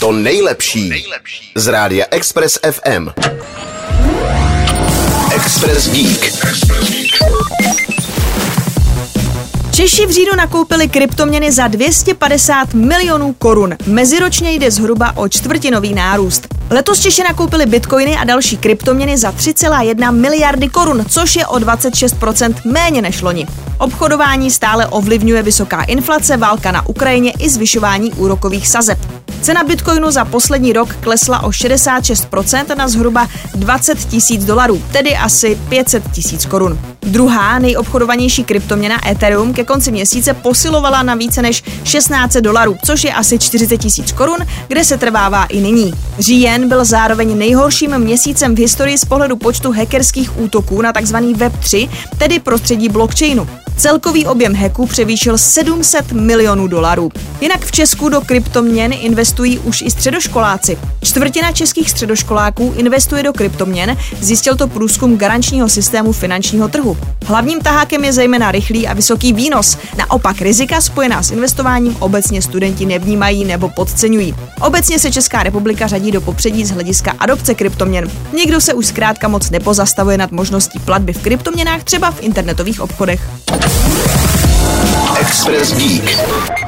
To nejlepší z rádia Express FM. Express Geek. Češi v říjnu nakoupili kryptoměny za 250 milionů korun. Meziročně jde zhruba o čtvrtinový nárůst. Letos Češi nakoupili bitcoiny a další kryptoměny za 3,1 miliardy korun, což je o 26% méně než loni. Obchodování stále ovlivňuje vysoká inflace, válka na Ukrajině i zvyšování úrokových sazeb. Cena bitcoinu za poslední rok klesla o 66% na zhruba 20 tisíc dolarů, tedy asi 500 tisíc korun. Druhá nejobchodovanější kryptoměna Ethereum ke konci měsíce posilovala na více než 16 dolarů, což je asi 40 tisíc korun, kde se trvává i nyní. Říjen byl zároveň nejhorším měsícem v historii z pohledu počtu hackerských útoků na tzv. Web3, tedy prostředí blockchainu. Celkový objem hacků převýšil 700 milionů dolarů. Jinak v Česku do kryptoměn investují už i středoškoláci. Čtvrtina českých středoškoláků investuje do kryptoměn, zjistil to průzkum garančního systému finančního trhu. Hlavním tahákem je zejména rychlý a vysoký výnos. Naopak rizika spojená s investováním obecně studenti nevnímají nebo podceňují. Obecně se Česká republika řadí do popředí z hlediska adopce kryptoměn. Někdo se už zkrátka moc nepozastavuje nad možností platby v kryptoměnách, třeba v internetových obchodech. Express Geek.